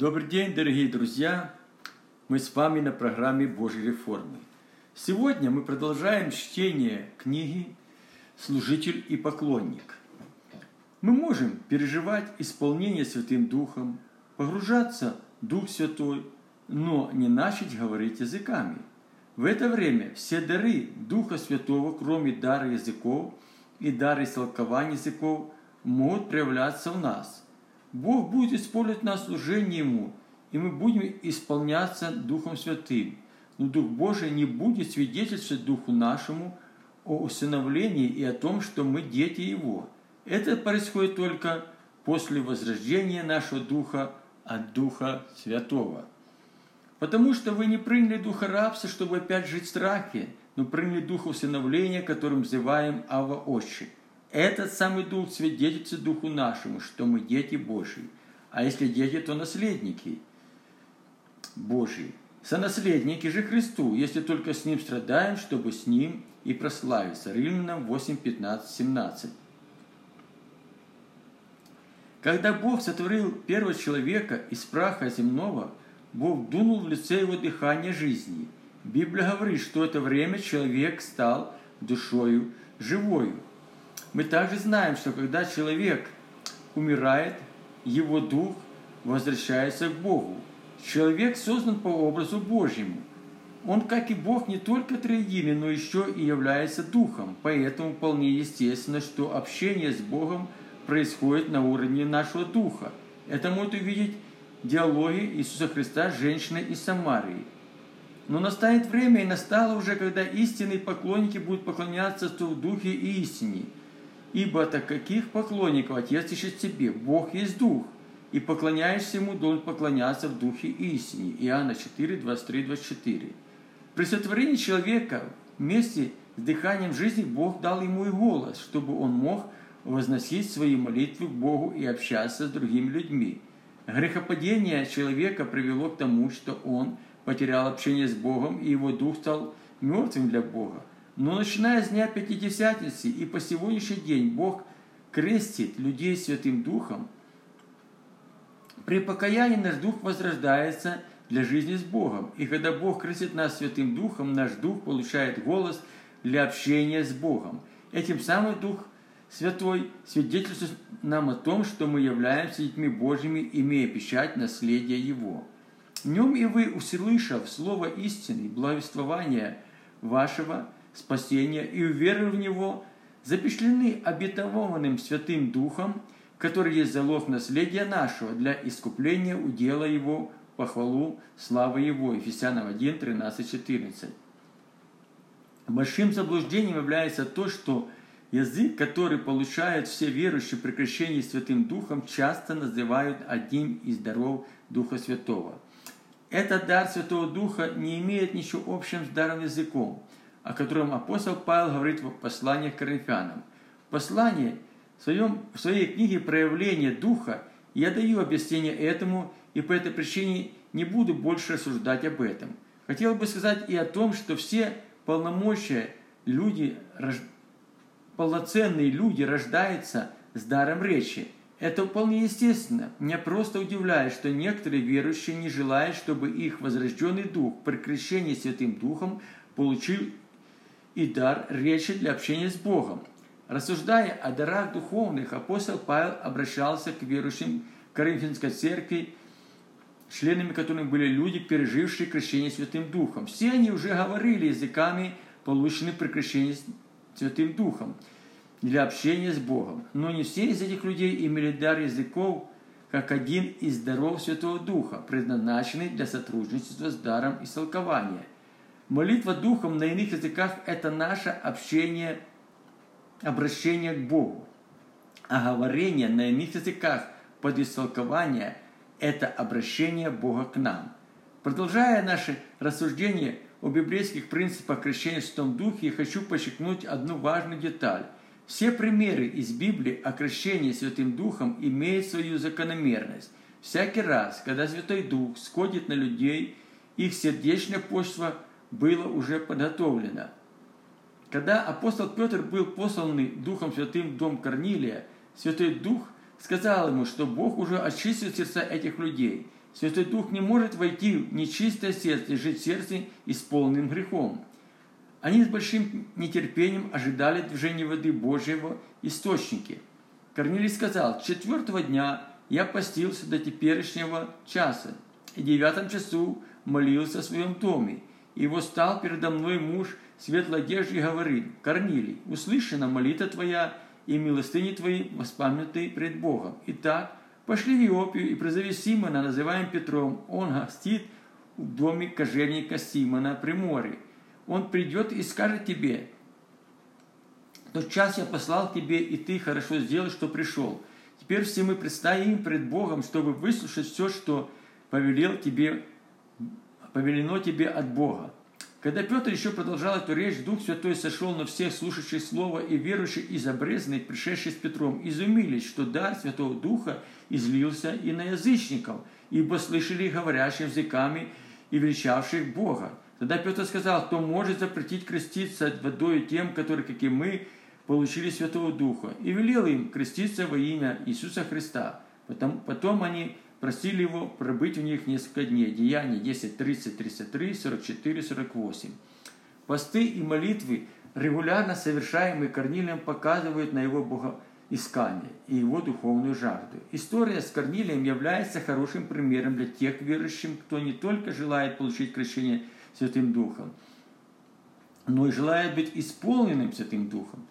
Добрый день, дорогие друзья! Мы с вами на программе Божьей реформы. Сегодня мы продолжаем чтение книги «Служитель и поклонник». Мы можем переживать исполнение Святым Духом, погружаться в Дух Святой, но не начать говорить языками. В это время все дары Духа Святого, кроме дара языков и дара истолкования языков, могут проявляться в нас – Бог будет использовать нас в служении Ему, и мы будем исполняться Духом Святым. Но Дух Божий не будет свидетельствовать Духу нашему о усыновлении и о том, что мы дети Его. Это происходит только после возрождения нашего Духа от Духа Святого. Потому что вы не приняли Духа рабства, чтобы опять жить в страхе, но приняли Духа усыновления, которым называем Ава Отче – этот самый Дух свидетельствует Духу нашему, что мы дети Божьи. А если дети, то наследники Божьи. Сонаследники же Христу, если только с Ним страдаем, чтобы с Ним и прославиться. Римлянам 8, 15, 17. Когда Бог сотворил первого человека из праха земного, Бог дунул в лице его дыхание жизни. Библия говорит, что это время человек стал душою живою. Мы также знаем, что когда человек умирает, его дух возвращается к Богу. Человек создан по образу Божьему. Он, как и Бог, не только триединый, но еще и является духом. Поэтому вполне естественно, что общение с Богом происходит на уровне нашего духа. Это может увидеть диалоги Иисуса Христа с женщиной из Самарии. Но настанет время, и настало уже, когда истинные поклонники будут поклоняться в духе и истине – Ибо от каких поклонников Отец ищет тебе? Бог есть Дух, и поклоняешься Ему, должен поклоняться в Духе истине. Иоанна 4, 23, 24. При сотворении человека вместе с дыханием жизни Бог дал ему и голос, чтобы он мог возносить свои молитвы к Богу и общаться с другими людьми. Грехопадение человека привело к тому, что он потерял общение с Богом, и его дух стал мертвым для Бога. Но начиная с дня Пятидесятницы и по сегодняшний день Бог крестит людей Святым Духом. При покаянии наш Дух возрождается для жизни с Богом. И когда Бог крестит нас Святым Духом, наш Дух получает голос для общения с Богом. Этим самым Дух Святой свидетельствует нам о том, что мы являемся детьми Божьими, имея печать наследия Его. Нем и вы, услышав слово истины, благовествования вашего, спасения и уверовав в Него, запечатлены обетованным Святым Духом, который есть залог наследия нашего для искупления удела Его, похвалу, славы Его. Ефесянам 1, 13, 14. Большим заблуждением является то, что язык, который получают все верующие при крещении Святым Духом, часто называют одним из даров Духа Святого. Этот дар Святого Духа не имеет ничего общего с даром языком – о котором апостол Павел говорит в послании к Коринфянам. В послании, в, своем, в своей книге «Проявление Духа» я даю объяснение этому, и по этой причине не буду больше рассуждать об этом. Хотел бы сказать и о том, что все полномочия люди, полноценные люди рождаются с даром речи. Это вполне естественно. Меня просто удивляет, что некоторые верующие не желают, чтобы их возрожденный дух при крещении Святым Духом получил и дар речи для общения с Богом. Рассуждая о дарах духовных, апостол Павел обращался к верующим Коринфянской церкви, членами которых были люди, пережившие крещение Святым Духом. Все они уже говорили языками, полученными при крещении Святым Духом для общения с Богом. Но не все из этих людей имели дар языков, как один из даров Святого Духа, предназначенный для сотрудничества с даром истолкования – Молитва Духом на иных языках – это наше общение, обращение к Богу. А говорение на иных языках под истолкование – это обращение Бога к нам. Продолжая наше рассуждение о библейских принципах крещения в Святом Духе, я хочу подчеркнуть одну важную деталь. Все примеры из Библии о крещении Святым Духом имеют свою закономерность. Всякий раз, когда Святой Дух сходит на людей, их сердечное почва – было уже подготовлено. Когда апостол Петр был посланный Духом Святым в дом Корнилия, Святой Дух сказал ему, что Бог уже очистил сердца этих людей. Святой Дух не может войти в нечистое сердце и жить в сердце, исполненным грехом. Они с большим нетерпением ожидали движения воды Божьего источники. Корнилий сказал, четвертого дня я постился до теперешнего часа, и девятом часу молился в своем доме. И восстал передо мной муж светлой одежды и говорит, Корнилий, услышана молитва твоя, и милостыни твои воспомянуты пред Богом. Итак, пошли в Иопию и призови Симона, называем Петром. Он гостит в доме кожевника Симона при море он придет и скажет тебе, тот час я послал тебе, и ты хорошо сделал, что пришел. Теперь все мы предстоим пред Богом, чтобы выслушать все, что повелел тебе, повелено тебе от Бога. Когда Петр еще продолжал эту речь, Дух Святой сошел на всех слушающих Слово, и верующие из обрезанных, пришедшие с Петром, изумились, что дар Святого Духа излился и на язычников, ибо слышали говорящих языками и величавших Бога. Тогда Петр сказал, кто может запретить креститься водой тем, которые, как и мы, получили Святого Духа, и велел им креститься во имя Иисуса Христа. Потом, потом они просили его пробыть у них несколько дней. Деяния 10, 30, 33, 44, 48. Посты и молитвы, регулярно совершаемые Корнилием, показывают на его богоискание и его духовную жажду. История с Корнилием является хорошим примером для тех верующих, кто не только желает получить крещение – Святым Духом, но и желает быть исполненным Святым Духом.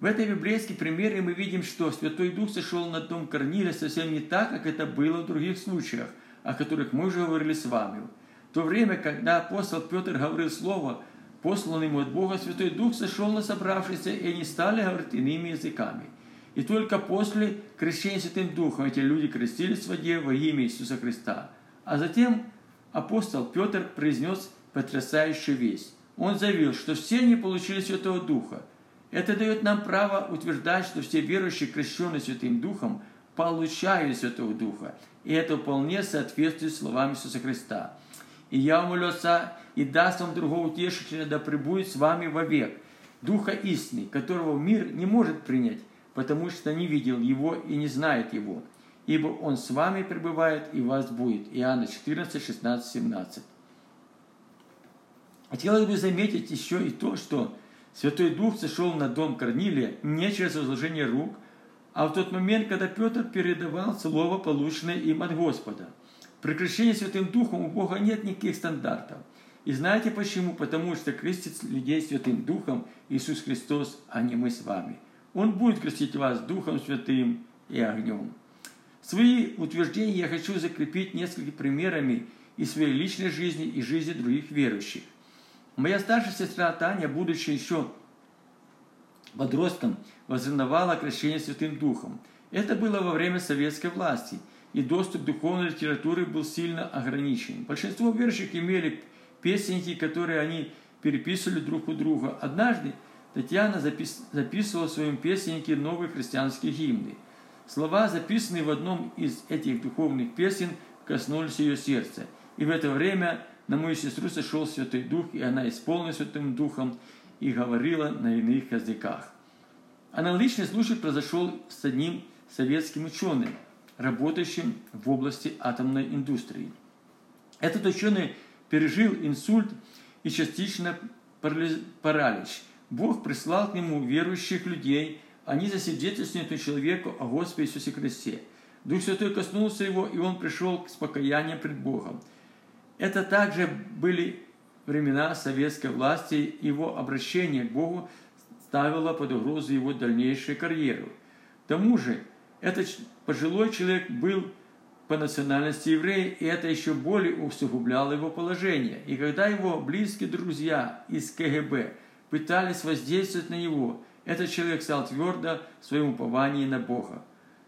В этой библейской примере мы видим, что Святой Дух сошел на дом Корнилия совсем не так, как это было в других случаях, о которых мы уже говорили с вами. В то время, когда апостол Петр говорил слово, посланный ему от Бога, Святой Дух сошел на собравшихся, и они стали говорить иными языками. И только после крещения Святым Духом эти люди крестились в воде во имя Иисуса Христа. А затем апостол Петр произнес потрясающую весть. Он заявил, что все они получили Святого Духа. Это дает нам право утверждать, что все верующие, крещенные Святым Духом, получают Святого Духа. И это вполне соответствует словам Иисуса Христа. «И я умолю Отца, и даст вам другого утешителя, да пребудет с вами вовек, Духа истины, которого мир не может принять, потому что не видел его и не знает его, ибо он с вами пребывает и вас будет». Иоанна 14, 16, 17. Хотелось бы заметить еще и то, что Святой Дух сошел на дом Корнилия не через возложение рук, а в тот момент, когда Петр передавал слово, полученное им от Господа. При крещении Святым Духом у Бога нет никаких стандартов. И знаете почему? Потому что крестит людей Святым Духом Иисус Христос, а не мы с вами. Он будет крестить вас Духом Святым и огнем. Свои утверждения я хочу закрепить несколькими примерами из своей личной жизни и жизни других верующих. Моя старшая сестра Таня, будучи еще подростком, возревновала крещение Святым Духом. Это было во время советской власти, и доступ к духовной литературе был сильно ограничен. Большинство верующих имели песенки, которые они переписывали друг у друга. Однажды Татьяна запис... записывала в своем песеннике новые христианские гимны. Слова, записанные в одном из этих духовных песен, коснулись ее сердца. И в это время на мою сестру сошел Святой Дух, и она исполнилась Святым Духом и говорила на иных языках. Аналогичный случай произошел с одним советским ученым, работающим в области атомной индустрии. Этот ученый пережил инсульт и частично паралич. Бог прислал к нему верующих людей, они засвидетельствуют человеку о Господе Иисусе Христе. Дух Святой коснулся его, и он пришел к спокоянию пред Богом. Это также были времена советской власти, его обращение к Богу ставило под угрозу его дальнейшую карьеру. К тому же, этот пожилой человек был по национальности еврей, и это еще более усугубляло его положение. И когда его близкие друзья из КГБ пытались воздействовать на него, этот человек стал твердо в своем уповании на Бога.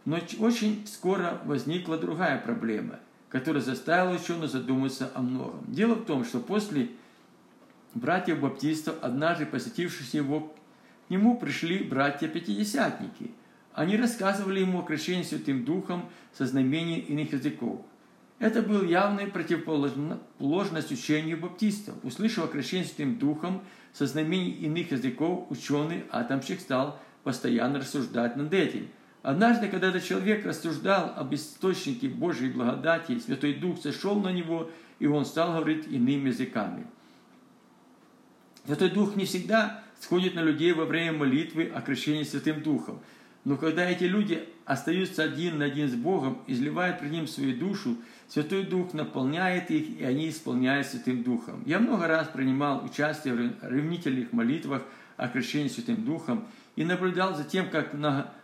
Но очень скоро возникла другая проблема – который заставил ученого задуматься о многом. Дело в том, что после братьев баптистов, однажды посетивших его, к нему пришли братья-пятидесятники. Они рассказывали ему о крещении Святым Духом со знамением иных языков. Это был явной противоположность учению баптистов. Услышав о крещении Святым Духом со знамением иных языков, ученый атомщик стал постоянно рассуждать над этим. Однажды, когда этот человек рассуждал об источнике Божьей благодати, Святой Дух сошел на него, и он стал говорить иными языками. Святой Дух не всегда сходит на людей во время молитвы о крещении Святым Духом. Но когда эти люди остаются один на один с Богом, изливают пред Ним свою душу, Святой Дух наполняет их, и они исполняют Святым Духом. Я много раз принимал участие в ревнительных молитвах о крещении Святым Духом и наблюдал за тем, как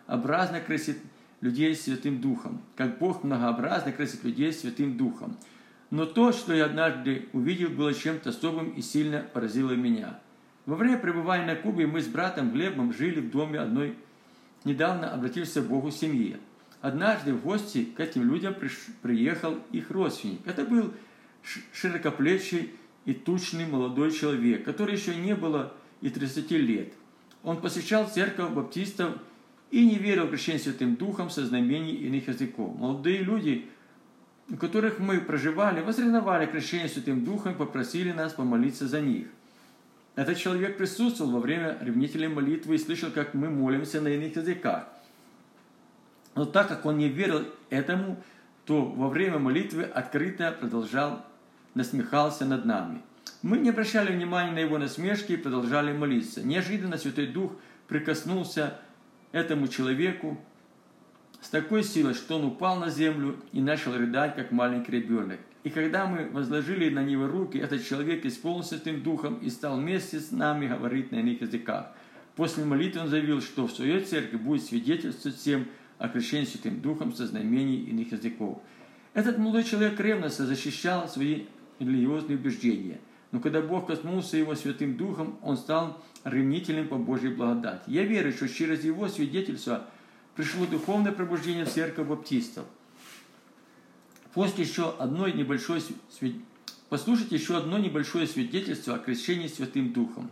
многообразно красит людей Святым Духом, как Бог многообразно красит людей Святым Духом. Но то, что я однажды увидел, было чем-то особым и сильно поразило меня. Во время пребывания на Кубе мы с братом Глебом жили в доме одной недавно обратившейся к Богу семьи. Однажды в гости к этим людям приехал их родственник. Это был широкоплечий и тучный молодой человек, который еще не было и 30 лет. Он посещал церковь баптистов и не верил в крещение Святым Духом со знамений иных языков. Молодые люди, у которых мы проживали, возревновали крещение Святым Духом и попросили нас помолиться за них. Этот человек присутствовал во время ревнительной молитвы и слышал, как мы молимся на иных языках. Но так как он не верил этому, то во время молитвы открыто продолжал, насмехался над нами. Мы не обращали внимания на его насмешки и продолжали молиться. Неожиданно Святой Дух прикоснулся этому человеку с такой силой, что он упал на землю и начал рыдать, как маленький ребенок. И когда мы возложили на него руки, этот человек исполнился Святым Духом и стал вместе с нами говорить на иных языках. После молитвы он заявил, что в своей церкви будет свидетельствовать всем о крещении Святым Духом со знамений иных языков. Этот молодой человек ревностно защищал свои религиозные убеждения. Но когда Бог коснулся его Святым Духом, он стал ревнителем по Божьей благодати. Я верю, что через его свидетельство пришло духовное пробуждение в церковь баптистов. После еще одной небольшой Послушайте еще одно небольшое свидетельство о крещении Святым Духом.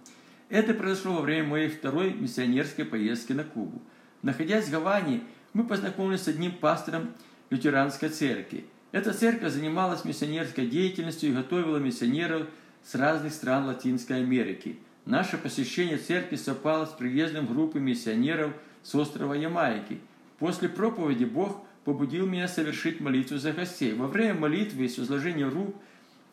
Это произошло во время моей второй миссионерской поездки на Кубу. Находясь в Гаване, мы познакомились с одним пастором лютеранской церкви. Эта церковь занималась миссионерской деятельностью и готовила миссионеров с разных стран Латинской Америки. Наше посещение церкви совпало с приездом группы миссионеров с острова Ямайки. После проповеди Бог побудил меня совершить молитву за гостей. Во время молитвы и с возложения рук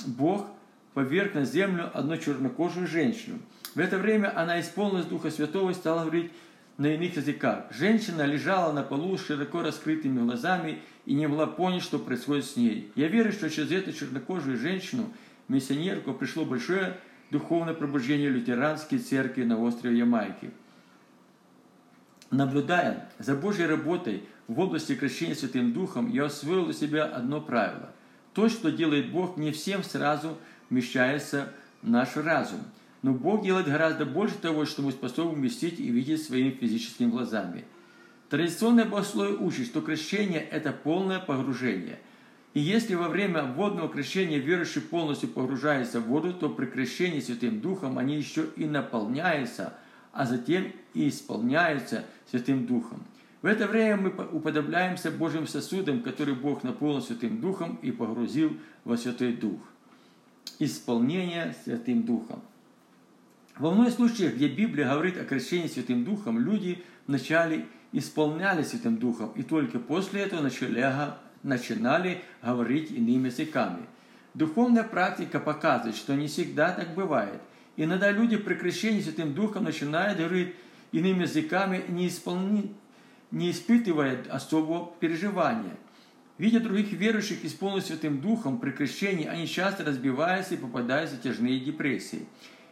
Бог поверг на землю одну чернокожую женщину. В это время она исполнилась Духа Святого и стала говорить на иных языках. Женщина лежала на полу с широко раскрытыми глазами и не могла понять, что происходит с ней. Я верю, что через эту чернокожую женщину, миссионерку, пришло большое духовное пробуждение лютеранской церкви на острове Ямайки. Наблюдая за Божьей работой в области крещения Святым Духом, я усвоил для себя одно правило. То, что делает Бог, не всем сразу вмещается в наш разум – но Бог делает гораздо больше того, что мы способны вместить и видеть своими физическими глазами. Традиционное богословие учит, что крещение – это полное погружение. И если во время водного крещения верующий полностью погружается в воду, то при крещении Святым Духом они еще и наполняются, а затем и исполняются Святым Духом. В это время мы уподобляемся Божьим сосудам, который Бог наполнил Святым Духом и погрузил во Святой Дух. Исполнение Святым Духом. Во многих случаях, где Библия говорит о крещении Святым Духом, люди вначале исполняли Святым Духом, и только после этого начали, начинали говорить иными языками. Духовная практика показывает, что не всегда так бывает. Иногда люди при крещении Святым Духом начинают говорить иными языками, не, исполни... не испытывая особого переживания. Видя других верующих, исполненных Святым Духом при крещении, они часто разбиваются и попадают в затяжные депрессии.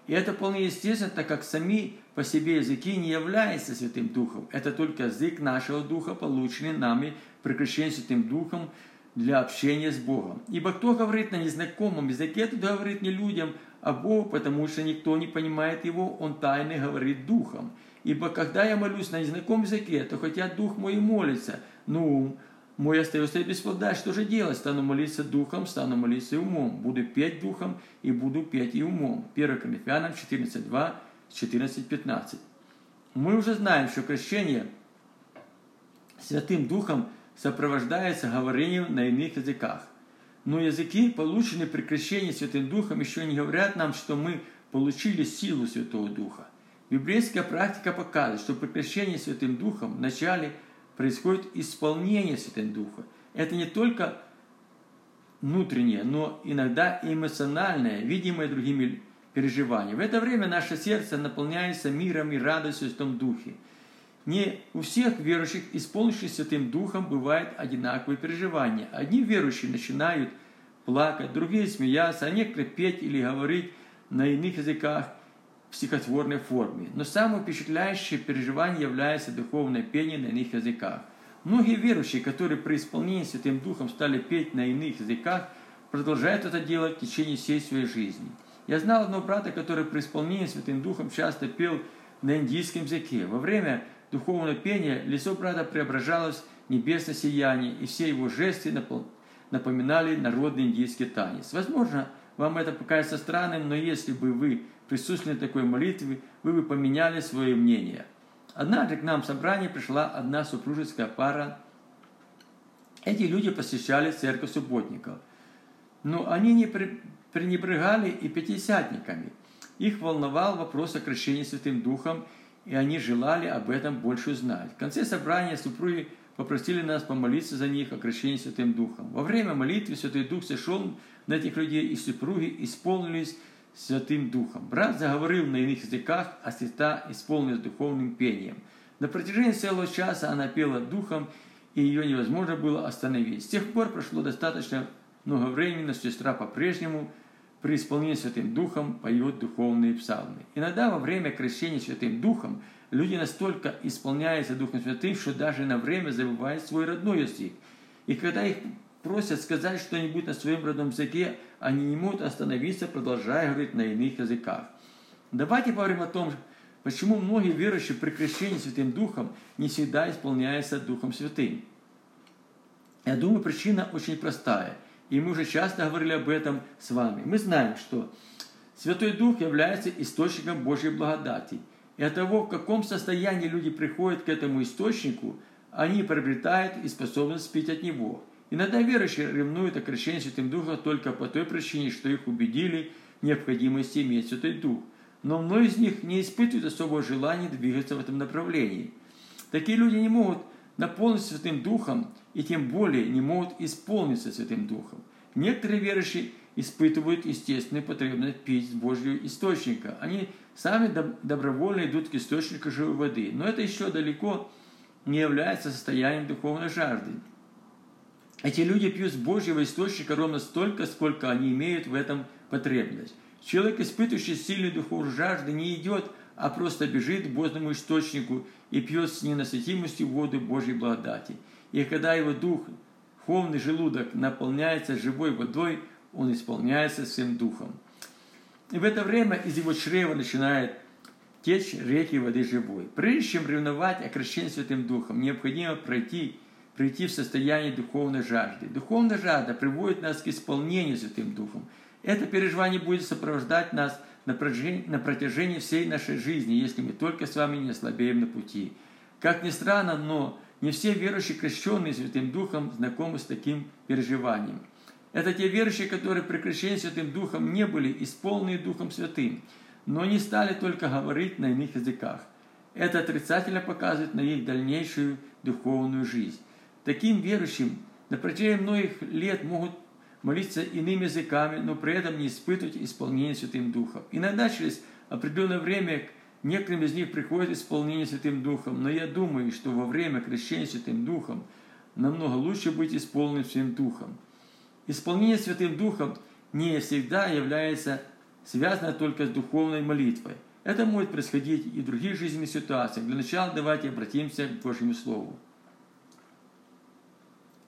И это вполне естественно, так как сами по себе языки не являются Святым Духом. Это только язык нашего Духа, полученный нами при крещении Святым Духом для общения с Богом. Ибо кто говорит на незнакомом языке, тот говорит не людям, а Богу, потому что никто не понимает его, он тайно говорит Духом. Ибо когда я молюсь на незнакомом языке, то хотя Дух мой молится, но ум мой остается без плода. Что же делать? Стану молиться духом, стану молиться и умом. Буду петь духом и буду петь и умом. 1 Коринфянам 14.2, 14.15. Мы уже знаем, что крещение Святым Духом сопровождается говорением на иных языках. Но языки, полученные при крещении Святым Духом, еще не говорят нам, что мы получили силу Святого Духа. Библейская практика показывает, что при крещении Святым Духом вначале – происходит исполнение Святым Духа. Это не только внутреннее, но иногда эмоциональное, видимое другими переживание. В это время наше сердце наполняется миром и радостью в Святом Духе. Не у всех верующих, исполнивших Святым Духом, бывают одинаковые переживания. Одни верующие начинают плакать, другие смеяться, а некоторые петь или говорить на иных языках в стихотворной форме. Но самым впечатляющим переживанием является духовное пение на иных языках. Многие верующие, которые при исполнении Святым Духом стали петь на иных языках, продолжают это делать в течение всей своей жизни – я знал одного брата, который при исполнении Святым Духом часто пел на индийском языке. Во время духовного пения лицо брата преображалось в небесное сияние, и все его жесты напоминали народный индийский танец. Возможно, вам это покажется странным, но если бы вы присутствовали на такой молитве, вы бы поменяли свое мнение. Однажды к нам в собрание пришла одна супружеская пара. Эти люди посещали церковь субботников. Но они не пренебрегали и пятидесятниками. Их волновал вопрос о крещении Святым Духом, и они желали об этом больше узнать. В конце собрания супруги попросили нас помолиться за них о крещении Святым Духом. Во время молитвы Святой Дух сошел на этих людей, и супруги исполнились Святым Духом. Брат заговорил на иных языках, а сестра исполнилась духовным пением. На протяжении целого часа она пела Духом, и ее невозможно было остановить. С тех пор прошло достаточно много времени, но сестра по-прежнему при исполнении Святым Духом поет духовные псалмы. Иногда во время крещения Святым Духом люди настолько исполняются Духом Святым, что даже на время забывают свой родной язык. И когда их просят сказать что-нибудь на своем родном языке, они не могут остановиться, продолжая говорить на иных языках. Давайте поговорим о том, почему многие верующие при крещении Святым Духом не всегда исполняются Духом Святым. Я думаю, причина очень простая – и мы уже часто говорили об этом с вами. Мы знаем, что Святой Дух является источником Божьей благодати. И от того, в каком состоянии люди приходят к этому источнику, они приобретают и способность пить от Него. Иногда верующие ревнуют о крещении Святым Духом только по той причине, что их убедили в необходимости иметь Святой Дух. Но многие из них не испытывают особого желания двигаться в этом направлении. Такие люди не могут наполниться Святым Духом и тем более не могут исполниться Святым Духом. Некоторые верующие испытывают естественную потребность пить с Божьего источника. Они сами добровольно идут к источнику живой воды. Но это еще далеко не является состоянием духовной жажды. Эти люди пьют с Божьего источника ровно столько, сколько они имеют в этом потребность. Человек, испытывающий сильную духовную жажду, не идет, а просто бежит к Божьему источнику и пьет с ненасытимостью воду Божьей благодати. И когда его дух, духовный желудок наполняется живой водой, он исполняется всем духом. И в это время из его чрева начинает течь реки воды живой. Прежде чем ревновать о крещении Святым Духом, необходимо пройти, прийти в состояние духовной жажды. Духовная жажда приводит нас к исполнению Святым Духом. Это переживание будет сопровождать нас на протяжении, всей нашей жизни, если мы только с вами не ослабеем на пути. Как ни странно, но не все верующие, крещенные Святым Духом, знакомы с таким переживанием. Это те верующие, которые при крещении Святым Духом не были исполнены Духом Святым, но не стали только говорить на иных языках. Это отрицательно показывает на их дальнейшую духовную жизнь. Таким верующим на протяжении многих лет могут молиться иными языками, но при этом не испытывать исполнение Святым Духом. Иногда через определенное время Некоторым из них приходит исполнение Святым Духом, но я думаю, что во время крещения Святым Духом намного лучше быть исполненным Святым Духом. Исполнение Святым Духом не всегда является связано только с духовной молитвой. Это может происходить и в других жизненных ситуациях. Для начала давайте обратимся к Божьему Слову.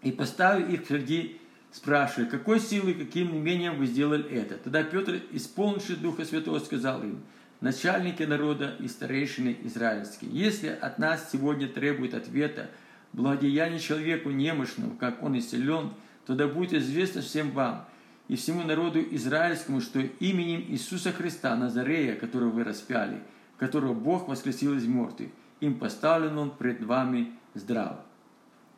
И поставив их среди, спрашивая, какой силой, каким умением вы сделали это? Тогда Петр, исполнивший Духа Святого, сказал им – начальники народа и старейшины израильские. Если от нас сегодня требует ответа благодеяние человеку немощному, как он исцелен, то да будет известно всем вам и всему народу израильскому, что именем Иисуса Христа, Назарея, которого вы распяли, которого Бог воскресил из мертвых, им поставлен он пред вами здрав.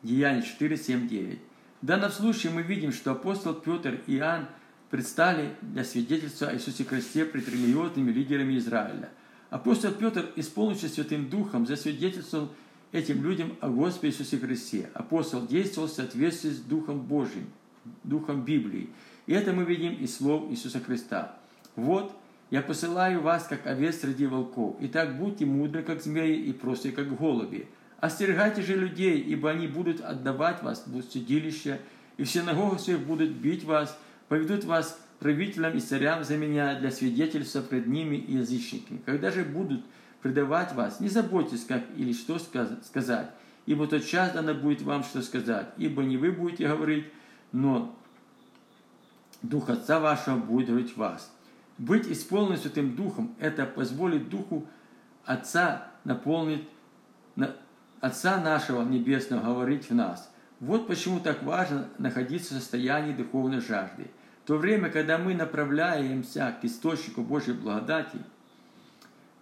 Деяние 4, 7, 9. В данном случае мы видим, что апостол Петр и Иоанн – предстали для свидетельства о Иисусе Христе пред религиозными лидерами Израиля. Апостол Петр, исполнившись Святым Духом, засвидетельствовал этим людям о Господе Иисусе Христе. Апостол действовал в соответствии с Духом Божьим, Духом Библии. И это мы видим из слов Иисуса Христа. «Вот, я посылаю вас, как овец среди волков. Итак, будьте мудры, как змеи, и просты, как голуби. Остерегайте же людей, ибо они будут отдавать вас в судилище, и в синагогах своих будут бить вас, поведут вас правителям и царям за меня для свидетельства пред ними и язычниками. Когда же будут предавать вас, не заботьтесь, как или что сказать, ибо тот час дано будет вам что сказать, ибо не вы будете говорить, но Дух Отца вашего будет говорить вас. Быть исполненным Святым Духом – это позволить Духу Отца наполнить, Отца нашего Небесного говорить в нас. Вот почему так важно находиться в состоянии духовной жажды. В то время, когда мы направляемся к источнику Божьей благодати,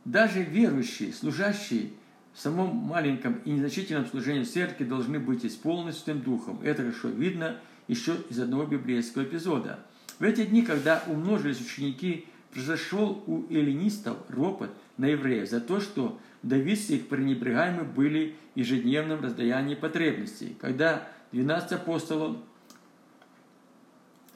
даже верующие, служащие в самом маленьком и незначительном служении церкви должны быть исполнены Святым Духом. Это хорошо видно еще из одного библейского эпизода – в эти дни, когда умножились ученики, произошел у эллинистов ропот на евреев за то, что давидцы их пренебрегаемы были ежедневным раздаянии потребностей. Когда 12 апостолов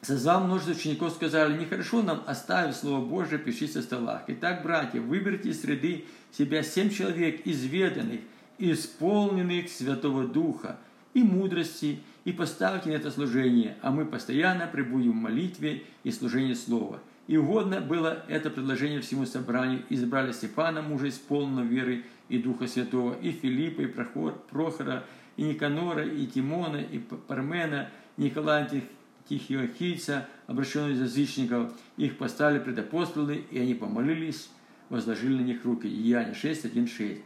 созвал множество учеников, сказали, нехорошо нам оставив Слово Божие пиши со столах. Итак, братья, выберите из среды себя семь человек изведанных, исполненных Святого Духа и мудрости, и поставьте на это служение, а мы постоянно пребудем в молитве и служении Слова. И угодно было это предложение всему собранию. Избрали Степана, мужа исполненного веры и Духа Святого, и Филиппа, и Прохор, Прохора, и Никанора, и Тимона, и Пармена, Николая Тихиохийца, обращенного из язычников. Их поставили пред апостолы, и они помолились, возложили на них руки. Деяние 6, 1, 6.